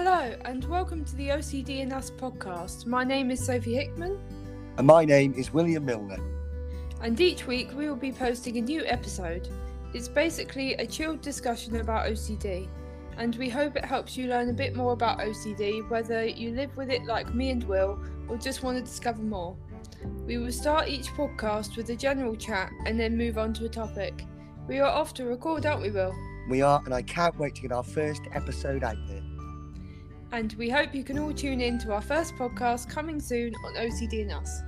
Hello, and welcome to the OCD and Us podcast. My name is Sophie Hickman, And my name is William Milner. and each week we will be posting a new episode. It's basically a chilled discussion about OCD, and we hope it helps you learn a bit more about OCD, whether you live with it like me and Will, or just want to discover more. We will start each podcast with a general chat and then move on to a topic. We are off to record, aren't we, Will? We are, and I can't wait to get our first episode out there. And we hope you can all tune in to our first podcast coming soon on OCD and Us.